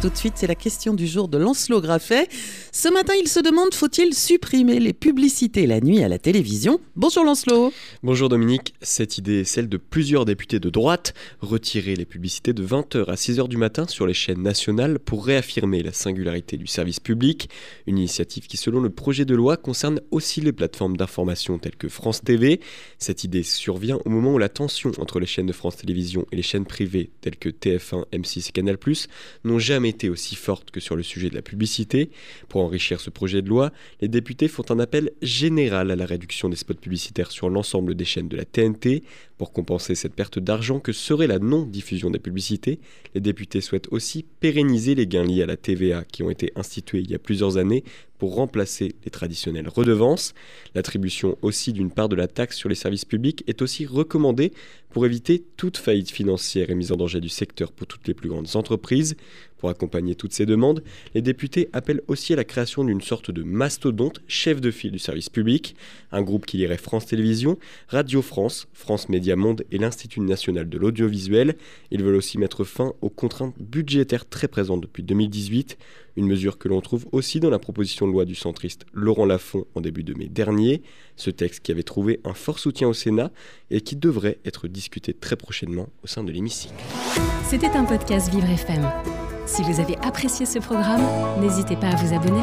Tout de suite, c'est la question du jour de Lancelot Graffet. Ce matin, il se demande faut-il supprimer les publicités la nuit à la télévision? Bonjour Lancelot. Bonjour Dominique. Cette idée est celle de plusieurs députés de droite. Retirer les publicités de 20h à 6h du matin sur les chaînes nationales pour réaffirmer la singularité du service public. Une initiative qui, selon le projet de loi, concerne aussi les plateformes d'information telles que France TV. Cette idée survient au moment où la tension entre les chaînes de France Télévisions et les chaînes privées telles que TF1, M6 et Canal+, n'ont jamais aussi forte que sur le sujet de la publicité. Pour enrichir ce projet de loi, les députés font un appel général à la réduction des spots publicitaires sur l'ensemble des chaînes de la TNT. Pour compenser cette perte d'argent que serait la non-diffusion des publicités, les députés souhaitent aussi pérenniser les gains liés à la TVA qui ont été institués il y a plusieurs années pour remplacer les traditionnelles redevances. L'attribution aussi d'une part de la taxe sur les services publics est aussi recommandée pour éviter toute faillite financière et mise en danger du secteur pour toutes les plus grandes entreprises. Pour accompagner toutes ces demandes, les députés appellent aussi à la création d'une sorte de mastodonte chef de file du service public, un groupe qui lirait France Télévisions, Radio France, France Média Monde et l'Institut national de l'audiovisuel. Ils veulent aussi mettre fin aux contraintes budgétaires très présentes depuis 2018, une mesure que l'on trouve aussi dans la proposition loi du centriste Laurent Lafont en début de mai dernier, ce texte qui avait trouvé un fort soutien au Sénat et qui devrait être discuté très prochainement au sein de l'hémicycle. C'était un podcast Vivre FM. Si vous avez apprécié ce programme, n'hésitez pas à vous abonner.